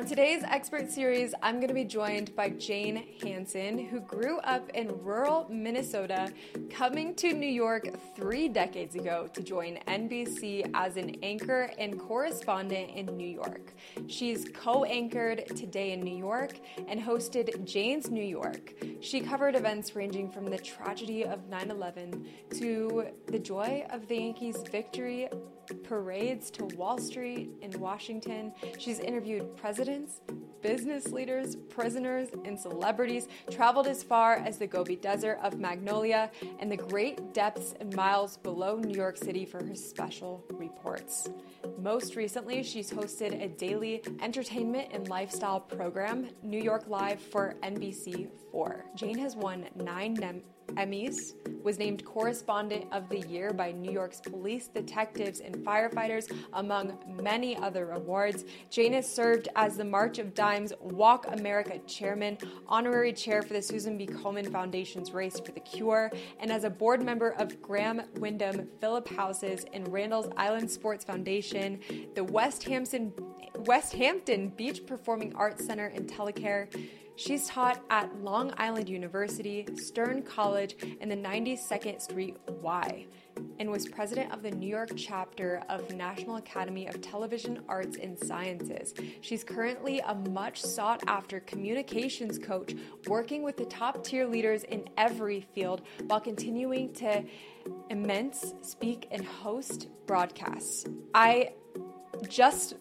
On today's expert series, I'm going to be joined by Jane Hanson, who grew up in rural Minnesota, coming to New York three decades ago to join NBC as an anchor and correspondent in New York. She's co anchored Today in New York and hosted Jane's New York. She covered events ranging from the tragedy of 9 11 to the joy of the Yankees' victory parades to Wall Street in Washington. She's interviewed presidents, business leaders, prisoners, and celebrities, traveled as far as the Gobi Desert of Mongolia and the great depths and miles below New York City for her special reports. Most recently, she's hosted a daily entertainment and lifestyle program, New York Live, for NBC4. Jane has won nine Emmys, was named Correspondent of the Year by New York's police, detectives, and firefighters, among many other awards. Has served as the March of Dimes Walk America chairman, honorary chair for the Susan G. Komen Foundation's Race for the Cure, and as a board member of Graham Windham Phipps Houses and Randall's Island Sports Foundation, the West Hampton, West Hampton Beach Performing Arts Center and Telecare. She's taught at Long Island University, Stern College, and the 92nd Street Y, and was president of the New York chapter of National Academy of Television Arts and Sciences. She's currently a much sought after communications coach, working with the top tier leaders in every field while continuing to immense, speak, and host broadcasts. I just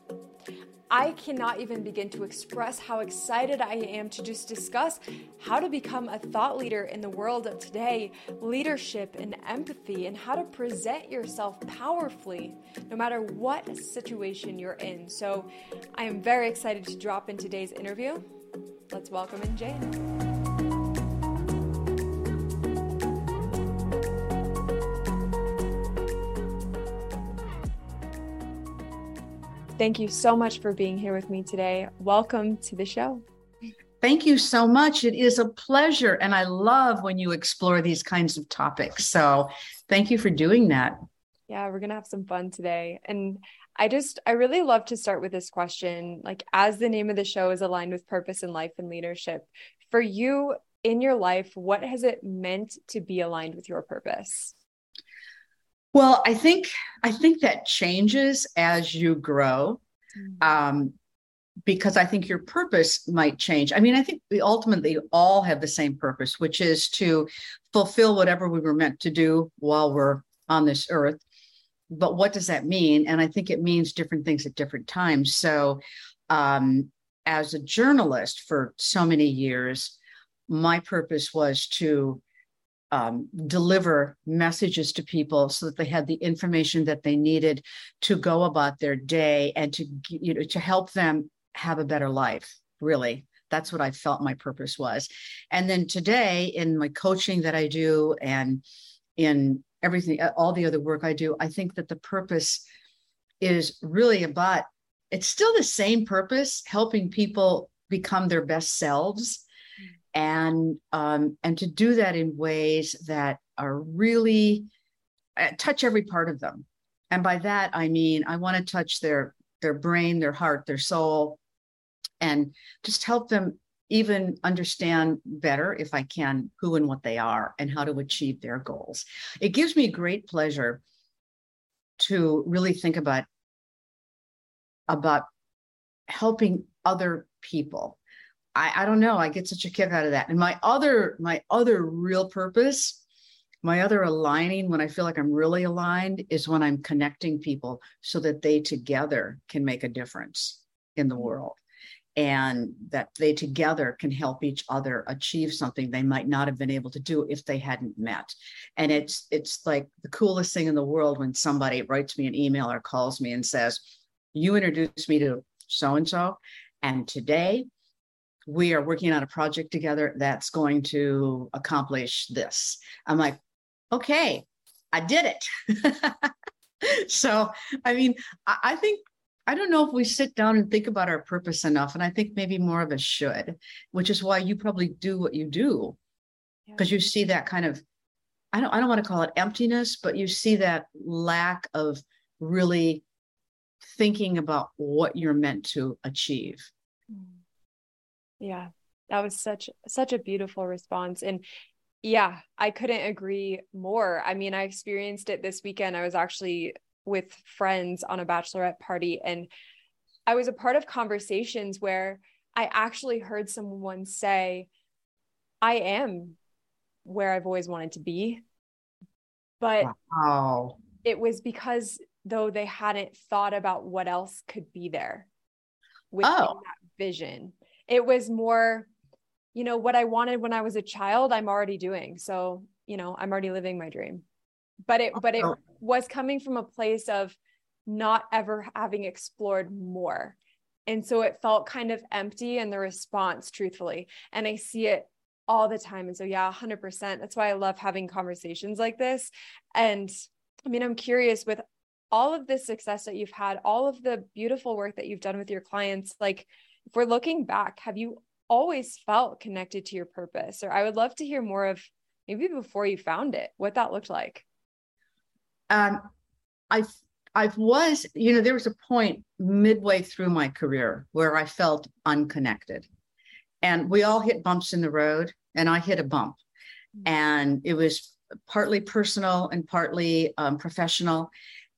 I cannot even begin to express how excited I am to just discuss how to become a thought leader in the world of today, leadership and empathy, and how to present yourself powerfully no matter what situation you're in. So I am very excited to drop in today's interview. Let's welcome in Jane. Thank you so much for being here with me today. Welcome to the show. Thank you so much. It is a pleasure. And I love when you explore these kinds of topics. So thank you for doing that. Yeah, we're going to have some fun today. And I just, I really love to start with this question. Like, as the name of the show is aligned with purpose in life and leadership, for you in your life, what has it meant to be aligned with your purpose? Well, I think I think that changes as you grow. Mm-hmm. Um, because I think your purpose might change. I mean, I think we ultimately all have the same purpose, which is to fulfill whatever we were meant to do while we're on this earth. But what does that mean? And I think it means different things at different times. So, um, as a journalist for so many years, my purpose was to um, deliver messages to people so that they had the information that they needed to go about their day and to you know to help them have a better life really. That's what i felt my purpose was. And then today in my coaching that i do and in everything all the other work i do i think that the purpose is really about it's still the same purpose helping people become their best selves and um, and to do that in ways that are really uh, touch every part of them. And by that i mean i want to touch their their brain their heart their soul and just help them even understand better if i can who and what they are and how to achieve their goals. It gives me great pleasure to really think about about helping other people I, I don't know. I get such a kick out of that. And my other, my other real purpose, my other aligning when I feel like I'm really aligned is when I'm connecting people so that they together can make a difference in the world and that they together can help each other achieve something they might not have been able to do if they hadn't met and it's it's like the coolest thing in the world when somebody writes me an email or calls me and says you introduced me to so and so and today we are working on a project together that's going to accomplish this. I'm like, okay, I did it. so, I mean, I, think, I don't know if we sit down and think about our purpose enough. And I think maybe more of us should, which is why you probably do what you do because yeah. you see that kind of, I don't, I don't want to call it emptiness, but you see that lack of really thinking about what you're meant to achieve Yeah, that was such such a beautiful response and yeah, I couldn't agree more. I mean, I experienced it this weekend. I was actually with friends on a bachelorette party and I was a part of conversations where I actually heard someone say, I am where I've always wanted to be. But wow. it was because though they hadn't thought about what else could be there within oh. that vision. It was more, you know, what I wanted when I was a child, I'm already doing. So, you know, I'm already living my dream. But it, but it oh. was coming from a place of not ever having explored more. And so it felt kind of empty in the response, truthfully. And I see it all the time. And so, yeah, 100%. That's why I love having conversations like this. And I mean, I'm curious with all of this success that you've had, all of the beautiful work that you've done with your clients, like if we're looking back, have you always felt connected to your purpose? Or I would love to hear more of maybe before you found it, what that looked like. Um, I I was, you know, there was a point midway through my career where I felt unconnected. And we all hit bumps in the road, and I hit a bump. Mm-hmm. And it was partly personal and partly um, professional,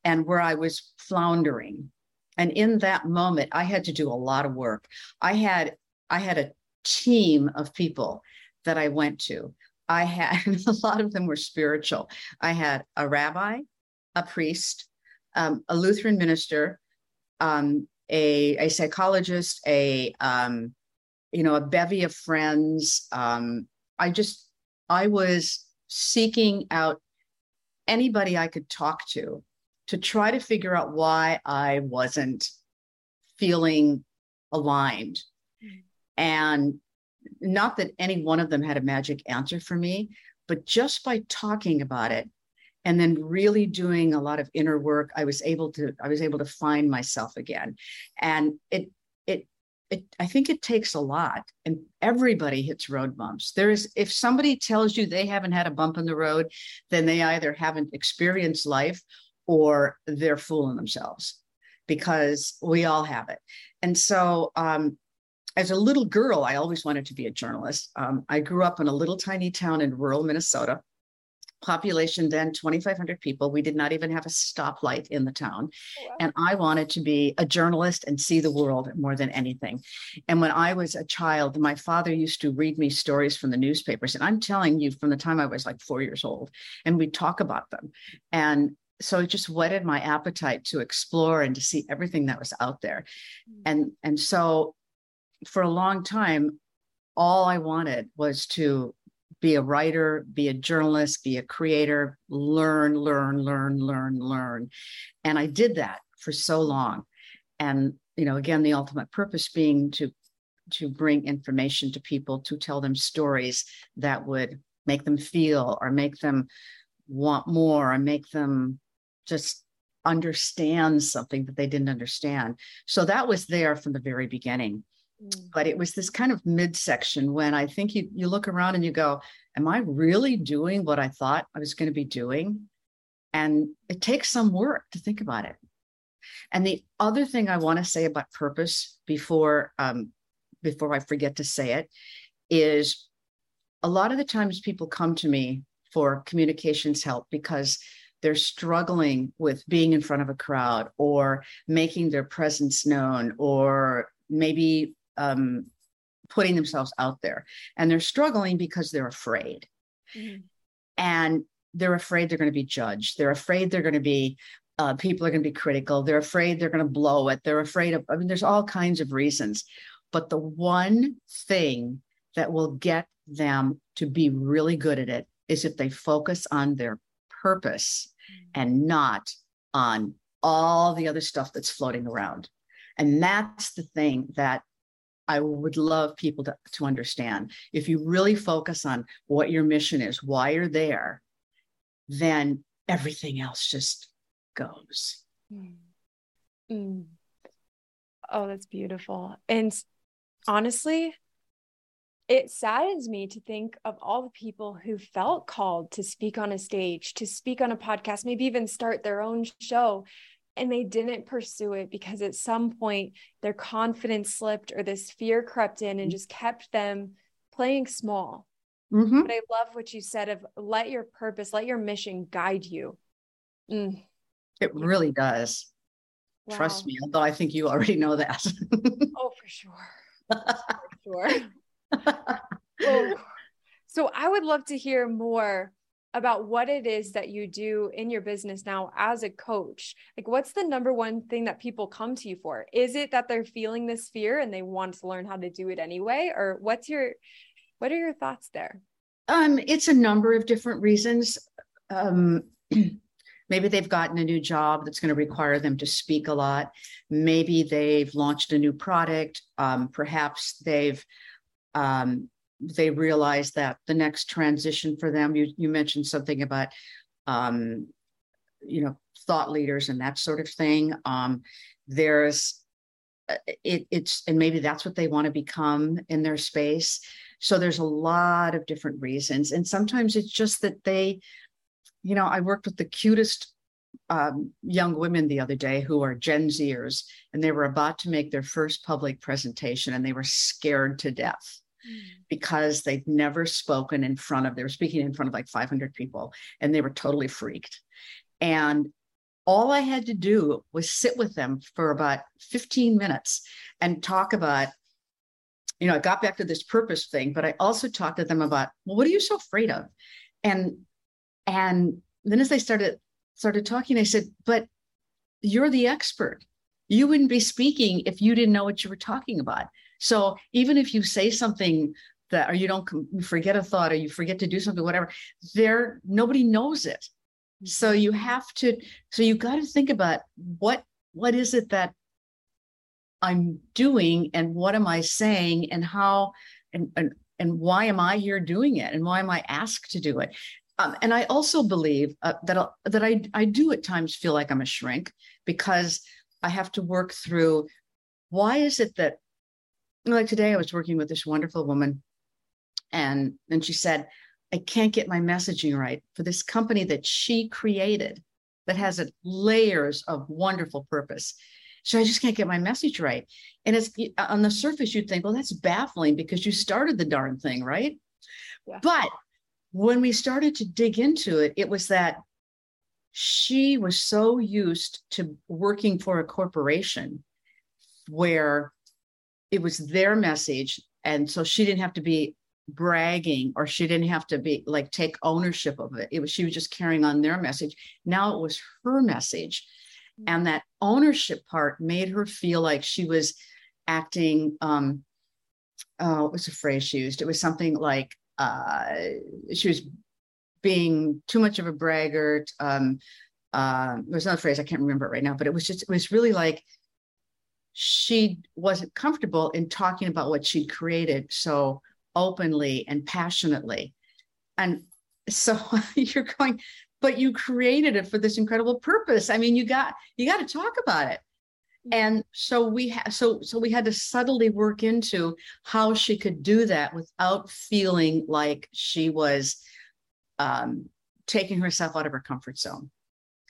and where I was floundering. And in that moment, I had to do a lot of work. I had I had a team of people that I went to. I had a lot of them were spiritual. I had a rabbi, a priest, um, a Lutheran minister, um, a, a psychologist, a um, you know a bevy of friends. Um, I just I was seeking out anybody I could talk to to try to figure out why I wasn't feeling aligned. Mm. And not that any one of them had a magic answer for me, but just by talking about it and then really doing a lot of inner work, I was able to I was able to find myself again. And it it it I think it takes a lot and everybody hits road bumps. There's if somebody tells you they haven't had a bump in the road, then they either haven't experienced life or they're fooling themselves because we all have it. And so, um, as a little girl, I always wanted to be a journalist. Um, I grew up in a little tiny town in rural Minnesota. Population then 2,500 people. We did not even have a stoplight in the town. Oh, wow. And I wanted to be a journalist and see the world more than anything. And when I was a child, my father used to read me stories from the newspapers. And I'm telling you, from the time I was like four years old, and we'd talk about them. And so it just whetted my appetite to explore and to see everything that was out there. Mm. and and so for a long time all i wanted was to be a writer be a journalist be a creator learn learn learn learn learn. And i did that for so long. And you know again the ultimate purpose being to to bring information to people to tell them stories that would make them feel or make them want more or make them just understand something that they didn't understand. So that was there from the very beginning. Mm. But it was this kind of midsection when I think you you look around and you go, Am I really doing what I thought I was going to be doing? And it takes some work to think about it. And the other thing I want to say about purpose before um, before I forget to say it is a lot of the times people come to me for communications help because they're struggling with being in front of a crowd or making their presence known or maybe um, putting themselves out there. And they're struggling because they're afraid. Mm-hmm. and they're afraid they're going to be judged. They're afraid they're going to be uh, people are going to be critical. They're afraid they're going to blow it. They're afraid of i mean there's all kinds of reasons. But the one thing that will get them to be really good at it is if they focus on their purpose and not on all the other stuff that's floating around. And that's the thing that I would love people to, to understand. If you really focus on what your mission is, why you're there, then everything else just goes. Mm. Mm. Oh, that's beautiful. And honestly, it saddens me to think of all the people who felt called to speak on a stage, to speak on a podcast, maybe even start their own show. and they didn't pursue it because at some point their confidence slipped or this fear crept in and mm-hmm. just kept them playing small. Mm-hmm. But I love what you said of let your purpose, let your mission guide you. Mm. It really does. Wow. Trust me, although I think you already know that. oh, for sure. For sure. So I would love to hear more about what it is that you do in your business now as a coach. Like, what's the number one thing that people come to you for? Is it that they're feeling this fear and they want to learn how to do it anyway? Or what's your, what are your thoughts there? Um, it's a number of different reasons. Um, maybe they've gotten a new job that's going to require them to speak a lot. Maybe they've launched a new product. Um, perhaps they've um, they realize that the next transition for them you, you mentioned something about um, you know thought leaders and that sort of thing. Um, there's uh, it, it's and maybe that's what they want to become in their space. So there's a lot of different reasons. And sometimes it's just that they you know i worked with the cutest um, young women the other day who are gen zers and they were about to make their first public presentation and they were scared to death Mm. because they've never spoken in front of, they were speaking in front of like 500 people and they were totally freaked. And all I had to do was sit with them for about 15 minutes and talk about, you know, I got back to this purpose thing, but I also talked to them about, well, what are you so afraid of? And, and then as they started, started talking, I said, but you're the expert. You wouldn't be speaking if you didn't know what you were talking about. So even if you say something that, or you don't you forget a thought, or you forget to do something, whatever, there nobody knows it. So you have to. So you got to think about what what is it that I'm doing, and what am I saying, and how, and and and why am I here doing it, and why am I asked to do it. Um, and I also believe uh, that I'll, that I I do at times feel like I'm a shrink because I have to work through why is it that like today I was working with this wonderful woman and and she said I can't get my messaging right for this company that she created that has a, layers of wonderful purpose. So I just can't get my message right. And it's on the surface, you'd think, well, that's baffling because you started the darn thing, right? Yeah. But when we started to dig into it, it was that she was so used to working for a corporation where it was their message. And so she didn't have to be bragging or she didn't have to be like take ownership of it. It was she was just carrying on their message. Now it was her message. Mm-hmm. and that ownership part made her feel like she was acting um oh what was the phrase she used? It was something like uh she was being too much of a braggart um uh there's another phrase i can't remember it right now but it was just it was really like she wasn't comfortable in talking about what she'd created so openly and passionately. And so you're going, but you created it for this incredible purpose. I mean, you got you got to talk about it. And so we had so so we had to subtly work into how she could do that without feeling like she was um, taking herself out of her comfort zone.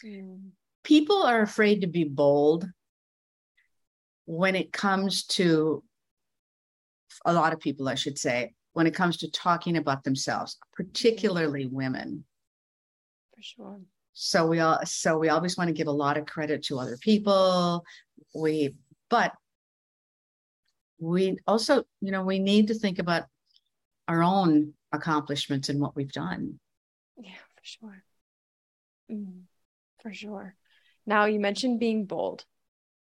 Mm. People are afraid to be bold when it comes to a lot of people, I should say, when it comes to talking about themselves, particularly women. For sure. So we all so we always want to give a lot of credit to other people. We but we also, you know, we need to think about our own accomplishments and what we've done. Yeah, for sure. Mm, for sure. Now you mentioned being bold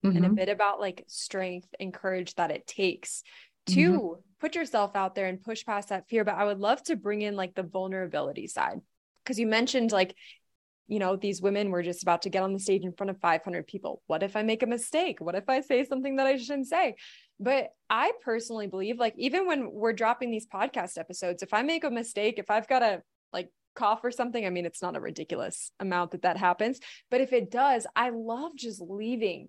mm-hmm. and a mm-hmm. bit about like strength and courage that it takes to mm-hmm. put yourself out there and push past that fear. But I would love to bring in like the vulnerability side because you mentioned like, you know, these women were just about to get on the stage in front of 500 people. What if I make a mistake? What if I say something that I shouldn't say? But I personally believe, like, even when we're dropping these podcast episodes, if I make a mistake, if I've got to like cough or something, I mean, it's not a ridiculous amount that that happens. But if it does, I love just leaving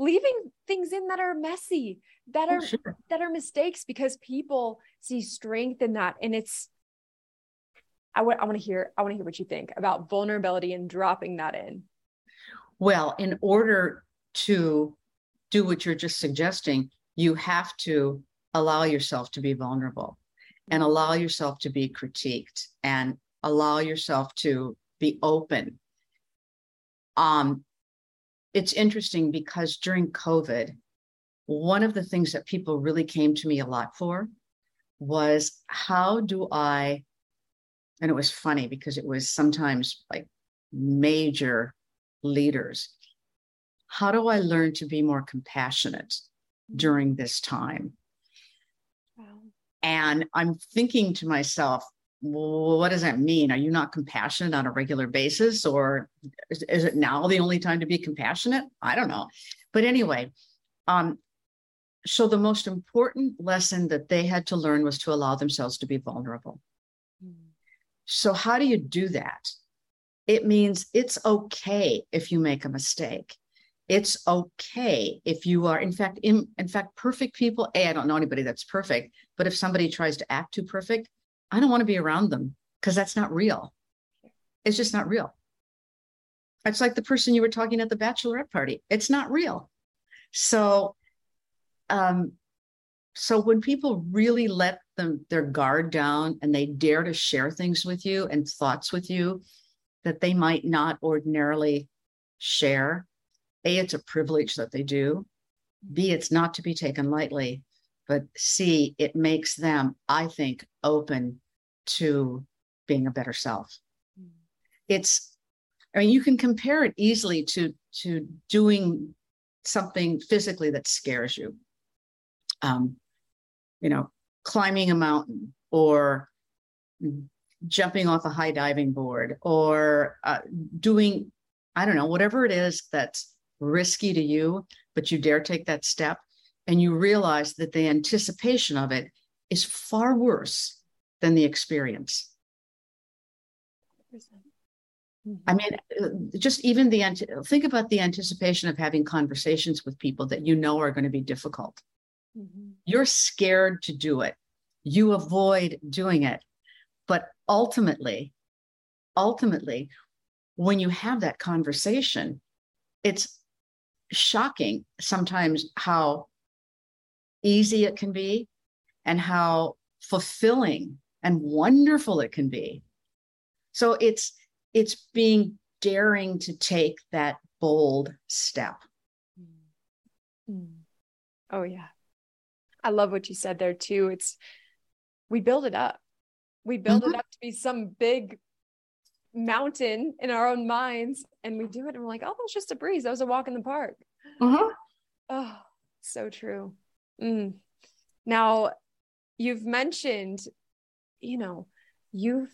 leaving things in that are messy that oh, are sure. that are mistakes because people see strength in that and it's I want I want to hear I want to hear what you think about vulnerability and dropping that in. Well, in order to do what you're just suggesting, you have to allow yourself to be vulnerable and allow yourself to be critiqued and allow yourself to be open. Um, it's interesting because during COVID, one of the things that people really came to me a lot for was how do I, and it was funny because it was sometimes like major leaders, how do I learn to be more compassionate during this time? Wow. And I'm thinking to myself, well, what does that mean? Are you not compassionate on a regular basis? Or is, is it now the only time to be compassionate? I don't know. But anyway, um, so the most important lesson that they had to learn was to allow themselves to be vulnerable. So, how do you do that? It means it's okay if you make a mistake. It's okay if you are, in fact, in, in fact, perfect people. A, I don't know anybody that's perfect, but if somebody tries to act too perfect, I don't want to be around them because that's not real. It's just not real. It's like the person you were talking at the bachelorette party. It's not real. So, um, so when people really let them their guard down and they dare to share things with you and thoughts with you that they might not ordinarily share, a, it's a privilege that they do. B, it's not to be taken lightly. But C, it makes them, I think, open to being a better self. Mm. It's, I mean, you can compare it easily to to doing something physically that scares you. Um, you know, climbing a mountain or jumping off a high diving board or uh, doing, I don't know, whatever it is that's risky to you, but you dare take that step and you realize that the anticipation of it is far worse than the experience. I mean, just even the think about the anticipation of having conversations with people that you know are going to be difficult. Mm-hmm. You're scared to do it. You avoid doing it. But ultimately, ultimately, when you have that conversation, it's shocking sometimes how easy it can be and how fulfilling and wonderful it can be. So it's it's being daring to take that bold step. Mm. Oh yeah. I love what you said there too. It's we build it up. We build mm-hmm. it up to be some big mountain in our own minds and we do it and we're like, oh, that was just a breeze. That was a walk in the park. Mm-hmm. Oh, so true. Mm. Now, you've mentioned, you know, you've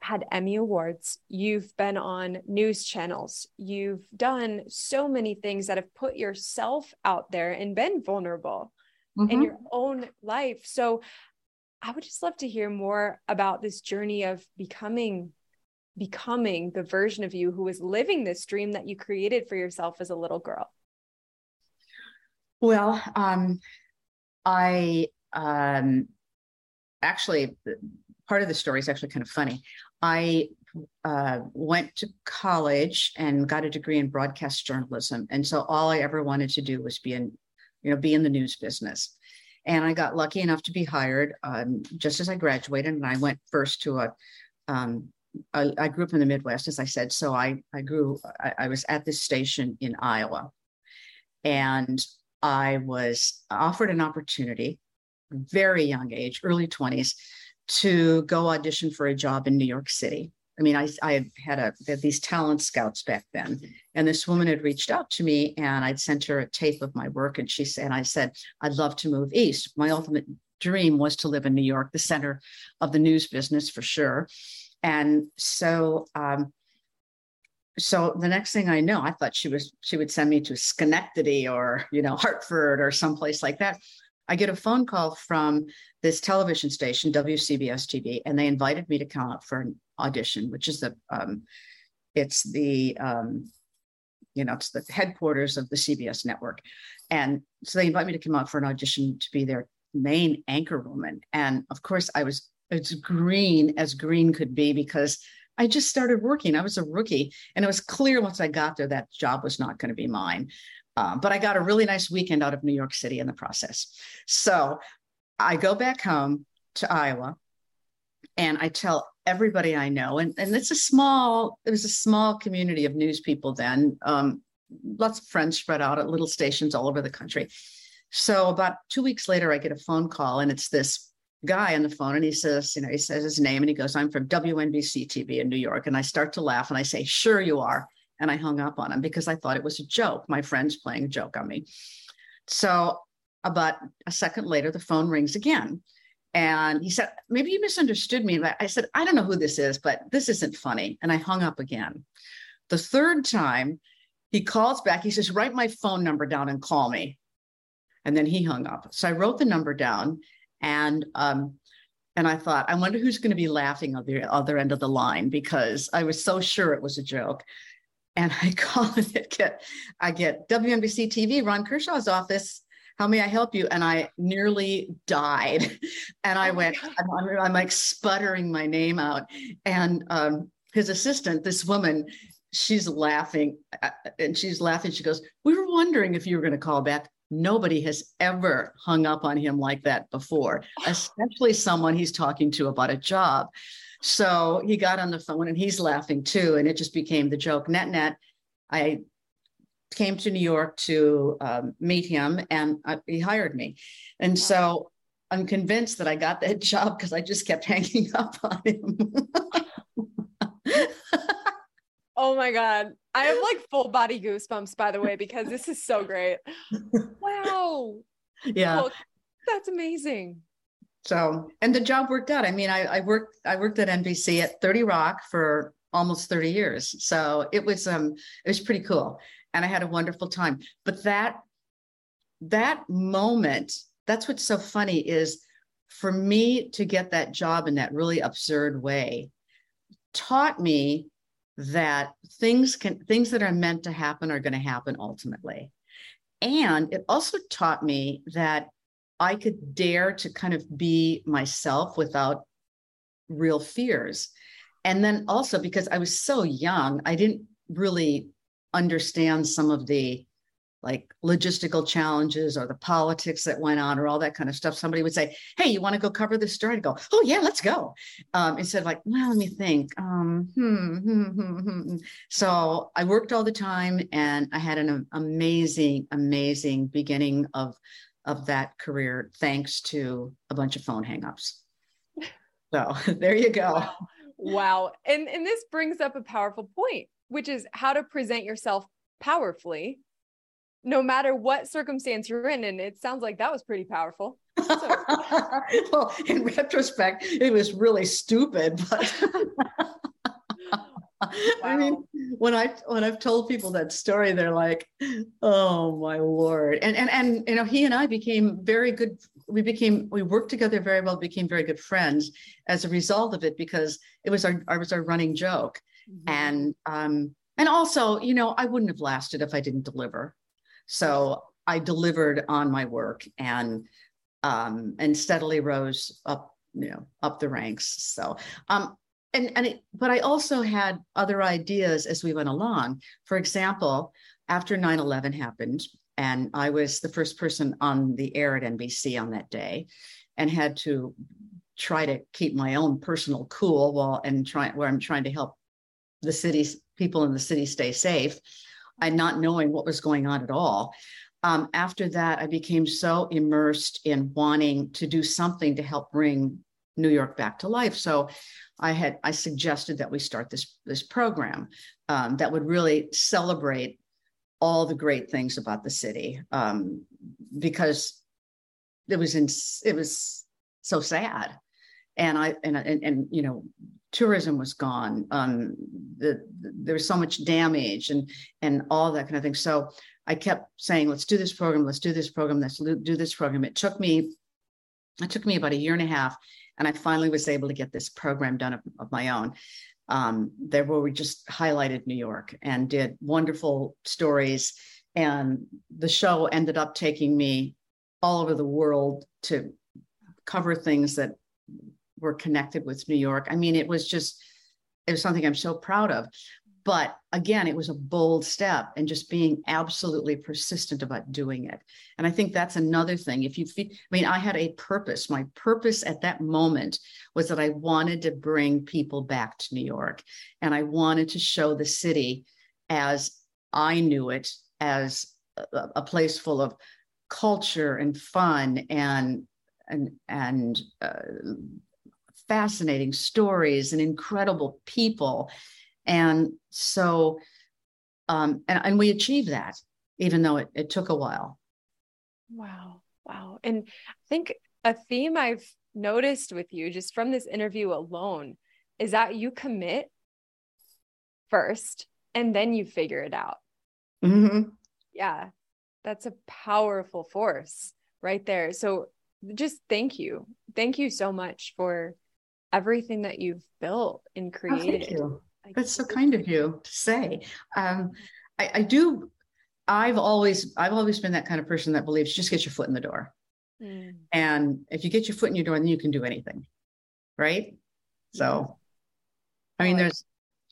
had Emmy Awards, you've been on news channels, you've done so many things that have put yourself out there and been vulnerable mm-hmm. in your own life. So, I would just love to hear more about this journey of becoming becoming the version of you who was living this dream that you created for yourself as a little girl. Well, um, I um, actually, part of the story is actually kind of funny. I uh, went to college and got a degree in broadcast journalism, and so all I ever wanted to do was be in, you know, be in the news business. And I got lucky enough to be hired um, just as I graduated, and I went first to a. Um, I, I, grew up in the Midwest, as I said, so I I grew. I, I was at this station in Iowa, and I was offered an opportunity, very young age, early 20s, to go audition for a job in New York City. I mean, I, I had, a, had these talent scouts back then, and this woman had reached out to me, and I'd sent her a tape of my work, and she said, and I said, I'd love to move east. My ultimate dream was to live in New York, the center of the news business for sure. And so um, so the next thing I know, I thought she was she would send me to Schenectady or you know Hartford or someplace like that. I get a phone call from this television station, WCBS TV, and they invited me to come up for an audition, which is the um, it's the um, you know it's the headquarters of the CBS network, and so they invite me to come out for an audition to be their main anchor woman. And of course, I was as green as green could be because I just started working. I was a rookie, and it was clear once I got there that job was not going to be mine. Um, but I got a really nice weekend out of New York City in the process. So I go back home to Iowa and I tell everybody I know, and, and it's a small, it was a small community of news people then, um, lots of friends spread out at little stations all over the country. So about two weeks later, I get a phone call, and it's this guy on the phone, and he says, you know, he says his name, and he goes, "I'm from WNBC TV in New York," and I start to laugh, and I say, "Sure, you are," and I hung up on him because I thought it was a joke. My friend's playing a joke on me. So about a second later, the phone rings again. And he said, Maybe you misunderstood me. But I said, I don't know who this is, but this isn't funny. And I hung up again. The third time, he calls back. He says, Write my phone number down and call me. And then he hung up. So I wrote the number down and um, and I thought, I wonder who's going to be laughing on the other end of the line because I was so sure it was a joke. And I call it, get, I get WNBC TV, Ron Kershaw's office. How may I help you? And I nearly died. And I oh went, I'm, I'm, like sputtering my name out. And um, his assistant, this woman, she's laughing uh, and she's laughing. She goes, We were wondering if you were going to call back. Nobody has ever hung up on him like that before, especially someone he's talking to about a job. So he got on the phone and he's laughing too. And it just became the joke. Net net, I came to New York to um, meet him and I, he hired me. And so I'm convinced that I got that job because I just kept hanging up on him. oh my God. I have like full body goosebumps, by the way, because this is so great. Wow. Yeah. That's amazing. So, and the job worked out. I mean, I, I worked, I worked at NBC at 30 Rock for almost 30 years. So it was, um, it was pretty cool. And I had a wonderful time. But that, that moment, that's what's so funny is for me to get that job in that really absurd way taught me that things can things that are meant to happen are going to happen ultimately. And it also taught me that i could dare to kind of be myself without real fears. And then also because i was so young i didn't really understand some of the like logistical challenges or the politics that went on or all that kind of stuff, somebody would say, Hey, you want to go cover this story? I'd go, Oh, yeah, let's go. Um, instead of like, Well, let me think. Um, hmm, hmm, hmm, hmm. So I worked all the time and I had an amazing, amazing beginning of, of that career thanks to a bunch of phone hangups. So there you go. Wow. wow. And, and this brings up a powerful point, which is how to present yourself powerfully no matter what circumstance you're in. And it sounds like that was pretty powerful. So. well, in retrospect, it was really stupid, but wow. I mean, when I when I've told people that story, they're like, "Oh my lord!" And and and you know, he and I became very good. We became we worked together very well. Became very good friends as a result of it because it was our it was our running joke, mm-hmm. and um and also, you know, I wouldn't have lasted if I didn't deliver. So I delivered on my work and um, and steadily rose up, you know, up the ranks. So um, and and it, but I also had other ideas as we went along. For example, after 9/11 happened, and I was the first person on the air at NBC on that day, and had to try to keep my own personal cool while and try where I'm trying to help the city's people in the city stay safe and not knowing what was going on at all. Um, after that, I became so immersed in wanting to do something to help bring New York back to life. So I had I suggested that we start this this program um, that would really celebrate all the great things about the city um, because it was in it was so sad and I and and, and you know tourism was gone. Um, the, the, there was so much damage and and all that kind of thing. So I kept saying, let's do this program, let's do this program, let's do this program. It took me, it took me about a year and a half, and I finally was able to get this program done of, of my own. Um, there where we just highlighted New York and did wonderful stories. And the show ended up taking me all over the world to cover things that were connected with New York. I mean, it was just it was something I'm so proud of. But again, it was a bold step and just being absolutely persistent about doing it. And I think that's another thing. If you feel, I mean, I had a purpose. My purpose at that moment was that I wanted to bring people back to New York and I wanted to show the city as I knew it as a, a place full of culture and fun and and and uh, fascinating stories and incredible people. And so um and, and we achieved that even though it, it took a while. Wow wow. And i think a theme i've noticed with you just from this interview alone is that you commit first and then you figure it out. Mm-hmm. yeah that's a powerful force right there. So just thank you. Thank you so much for everything that you've built and created. oh, that's so kind of you to say. Um, I, I, do i've always i've always been that kind of person that believes just get your foot in the door. Mm. and if you get your foot in your door then you can do anything right? So i mean there's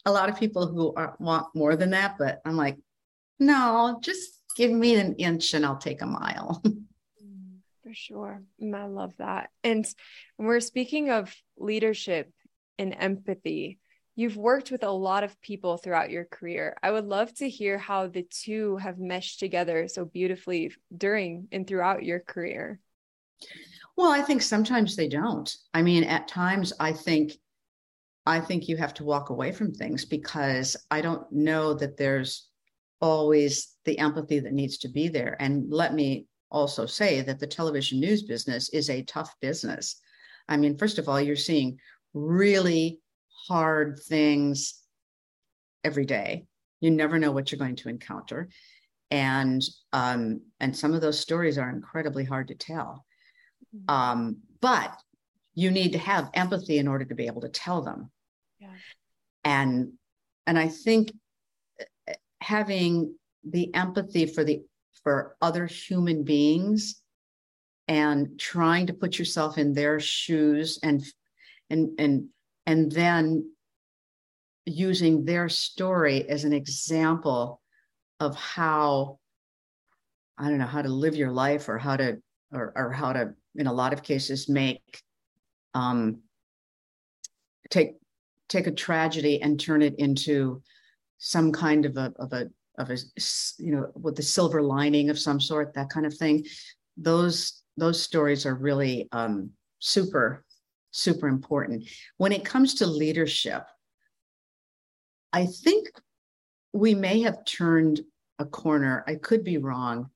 a lot of people who are, want more than that but i'm like no just give me an inch and i'll take a mile sure mm, i love that and we're speaking of leadership and empathy You've worked with a lot of people throughout your career. I would love to hear how the two have meshed together so beautifully during and throughout your career. Well, I think sometimes they don't. I mean, at times I think I think you have to walk away from things because I don't know that there's always the empathy that needs to be there. And let me also say that the television news business is a tough business. I mean, first of all, you're seeing really hard things every day. You never know what you're going to encounter. And um, and some of those stories are incredibly hard to tell. Mm-hmm. Um, but you need to have empathy in order to be able to tell them. Yeah. And and I think uh, having the empathy for the for other human beings and trying to put yourself in their shoes and and and and then using their story as an example of how i don't know how to live your life or how to or, or how to in a lot of cases make um take take a tragedy and turn it into some kind of a of a of a you know with the silver lining of some sort that kind of thing those those stories are really um super super important. When it comes to leadership, I think we may have turned a corner. I could be wrong,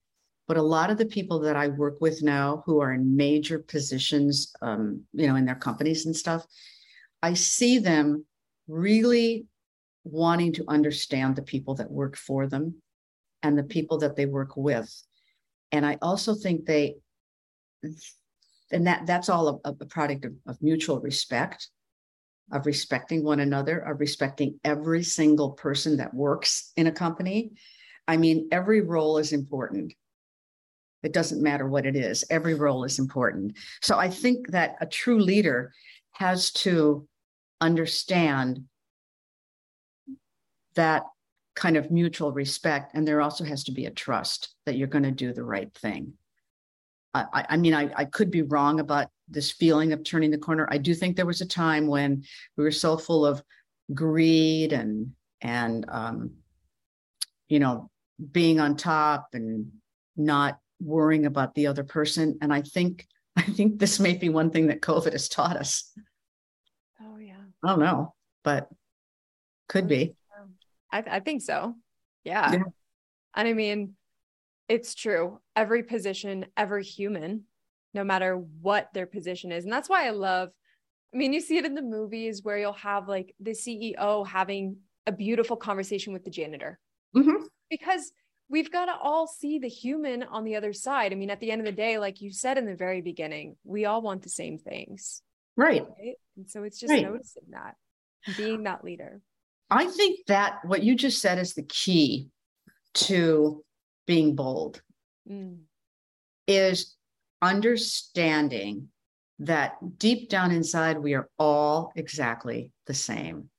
but a lot of the people that I work with now who are in major positions, um, you know, in their companies and stuff, I see them really wanting to understand the people that work for them and the people that they work with. And I also think they and that that's all a, a product of, of mutual respect of respecting one another of respecting every single person that works in a company. I mean every role is important. It doesn't matter what it is. Every role is important. So i think that a true leader has to understand that kind of mutual respect and there also has to be a trust that you're going to do the right thing I, I mean, I, I could be wrong about this feeling of turning the corner. I do think there was a time when we were so full of greed and and um, you know being on top and not worrying about the other person. And I think I think this may be one thing that COVID has taught us. Oh yeah. I don't know, but could be. I, I think so. Yeah. yeah. And I mean, it's true. Every position, every human, no matter what their position is. And that's why I love, I mean, you see it in the movies where you'll have like the CEO having a beautiful conversation with the janitor. Mm-hmm. Because we've got to all see the human on the other side. I mean, at the end of the day, like you said in the very beginning, we all want the same things. Right. right? And so it's just right. noticing that, being that leader. I think that what you just said is the key to being bold mm. is understanding that deep down inside we are all exactly the same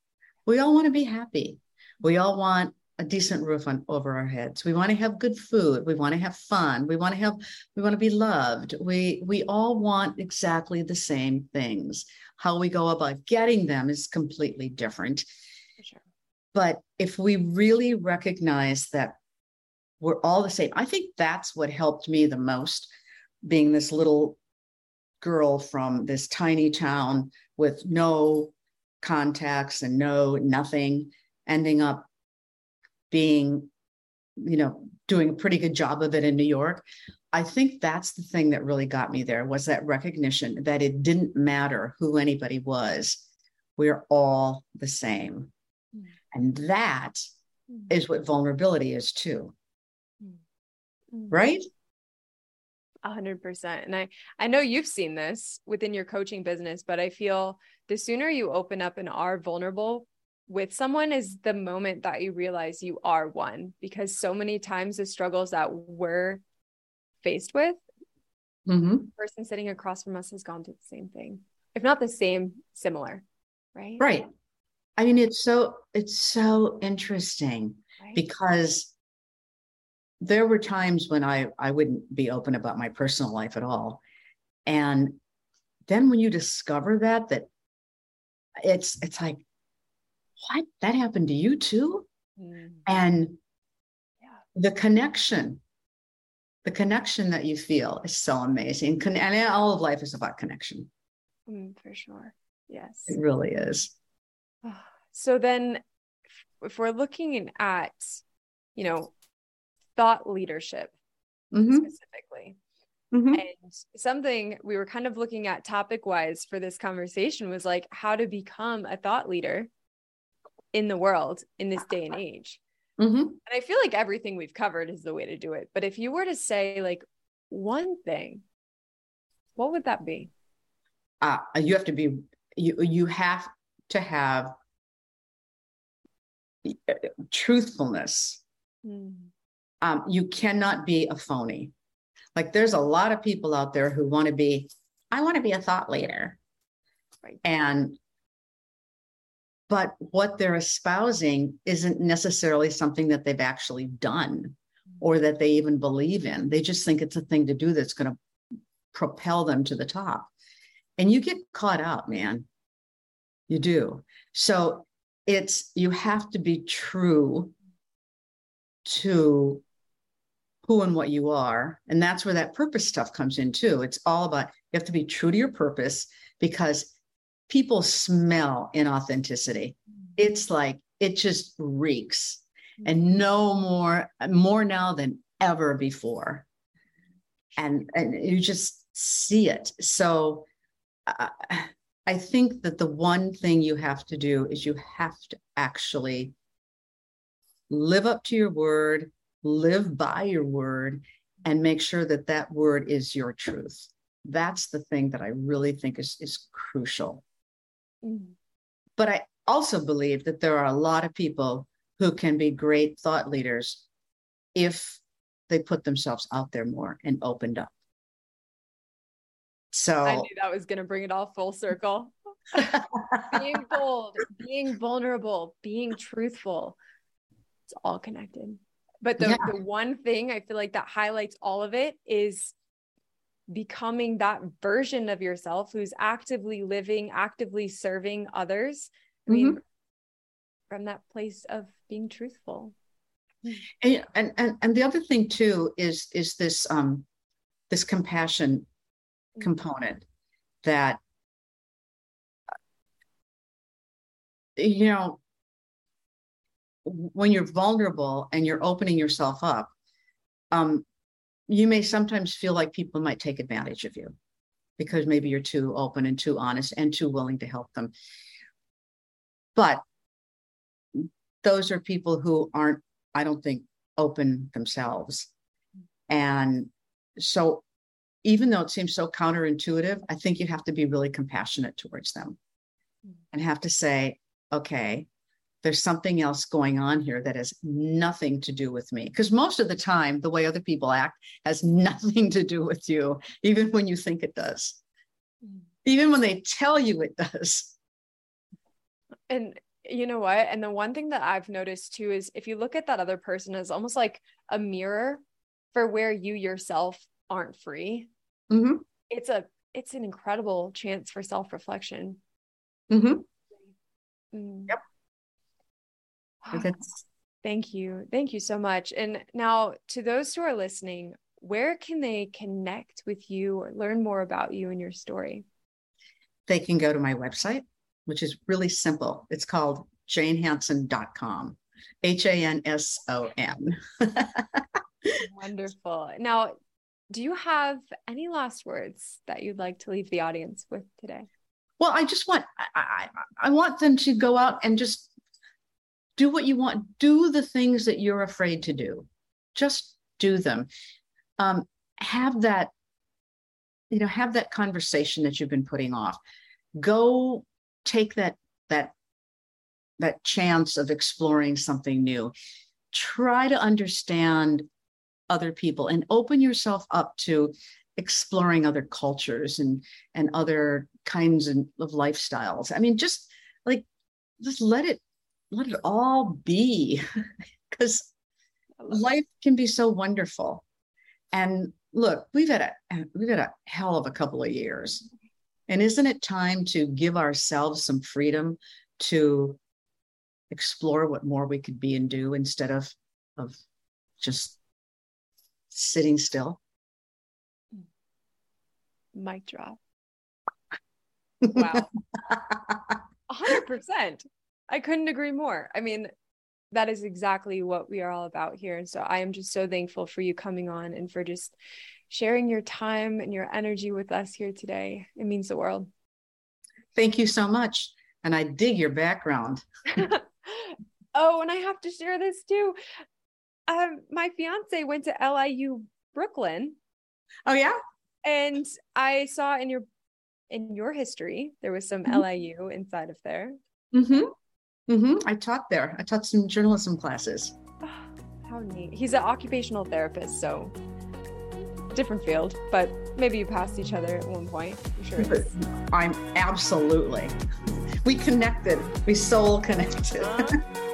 We all want to be happy. We all want a decent roof on over our heads. We want to have good food. We want to have fun. We want to have we want to be loved. We we all want exactly the same things. How we go about getting them is completely different. But if we really recognize that we're all the same, I think that's what helped me the most being this little girl from this tiny town with no contacts and no nothing ending up being you know doing a pretty good job of it in new york i think that's the thing that really got me there was that recognition that it didn't matter who anybody was we're all the same. And that mm. is what vulnerability is too mm. right a hundred percent. And I, I know you've seen this within your coaching business, but I feel the sooner you open up and are vulnerable with someone is the moment that you realize you are one because so many times the struggles that we're faced with mm-hmm. the person sitting across from us has gone through the same thing if not the same similar right right i mean it's so it's so interesting right? because there were times when I, I wouldn't be open about my personal life at all. And then when you discover that, that it's it's like, what? That happened to you too? Mm. And yeah. the connection, the connection that you feel is so amazing. And all of life is about connection. Mm, for sure. Yes. It really is. So then if we're looking at, you know, thought leadership mm-hmm. specifically. Mm-hmm. And something we were kind of looking at topic wise for this conversation was like how to become a thought leader in the world in this day and age. Mm-hmm. And I feel like everything we've covered is the way to do it. But if you were to say like one thing, what would that be? Uh, you have to be you you have to have uh, truthfulness. Mm um, you cannot be a phony. Like there's a lot of people out there who want to be, I want to be a thought leader. Right. And but what they're espousing isn't necessarily something that they've actually done or that they even believe in. They just think it's a thing to do that's going to propel them to the top. And you get caught up, man. You do. So it's you have to be true to who and what you are. And that's where that purpose stuff comes in too. It's all about you have to be true to your purpose because people smell inauthenticity. It's like it just reeks and no more more now than ever before. And and you just see it. So uh, I think that the one thing you have to do is you have to actually live up to your word live by your word and make sure that that word is your truth. That's the thing that I really think is, is crucial. Mm-hmm. But I also believe that there are a lot of people who can be great thought leaders if they put themselves out there more and opened up. So I knew that was going to bring it all full circle. being bold, being vulnerable, being truthful. It's all connected. But the, yeah. the one thing I feel like that highlights all of it is becoming that version of yourself who's actively living, actively serving others. I mean, mm-hmm. from that place of being truthful. And, and and the other thing too is is this um this compassion. Component that you know when you're vulnerable and you're opening yourself up, um, you may sometimes feel like people might take advantage of you because maybe you're too open and too honest and too willing to help them. But those are people who aren't, I don't think, open themselves. And so, even though it seems so counterintuitive, I think you have to be really compassionate towards them mm-hmm. and have to say, okay, there's something else going on here that has nothing to do with me. Because most of the time, the way other people act has nothing to do with you, even when you think it does, mm-hmm. even when they tell you it does. And you know what? And the one thing that I've noticed too is if you look at that other person as almost like a mirror for where you yourself aren't free, mm-hmm. it's a it's an incredible chance for self-reflection. Mm-hmm. Mm. Yep. That's... Thank you. Thank you so much. And now to those who are listening, where can they connect with you or learn more about you and your story? They can go to my website, which is really simple. It's called janehanson.com. H A N S O N. Wonderful. Now, do you have any last words that you'd like to leave the audience with today? Well, I just want I, I, I want them to go out and just do what you want. Do the things that you're afraid to do. Just do them. Um, have that, you know, have that conversation that you've been putting off. Go take that that that chance of exploring something new. Try to understand other people and open yourself up to exploring other cultures and and other kinds of, lifestyles. I mean, just like just let it let it all be because life can be so wonderful. And look, we've had a we've had a hell of a couple of years. And isn't it time to give ourselves some freedom to explore what more we could be and do instead of of just sitting still? Mic drop. Wow. 100%. I couldn't agree more. I mean, that is exactly what we are all about here. And so I am just so thankful for you coming on and for just sharing your time and your energy with us here today. It means the world. Thank you so much. And I dig your background. oh, and I have to share this too. Um, my fiance went to LIU Brooklyn. Oh yeah. And I saw in your in your history there was some mm-hmm. LIU inside of there. Mm-hmm. Mm-hmm. I taught there. I taught some journalism classes. Oh, how neat. He's an occupational therapist, so different field, but maybe you passed each other at one point. I'm sure. I'm absolutely. We connected. We soul connected. Uh-huh.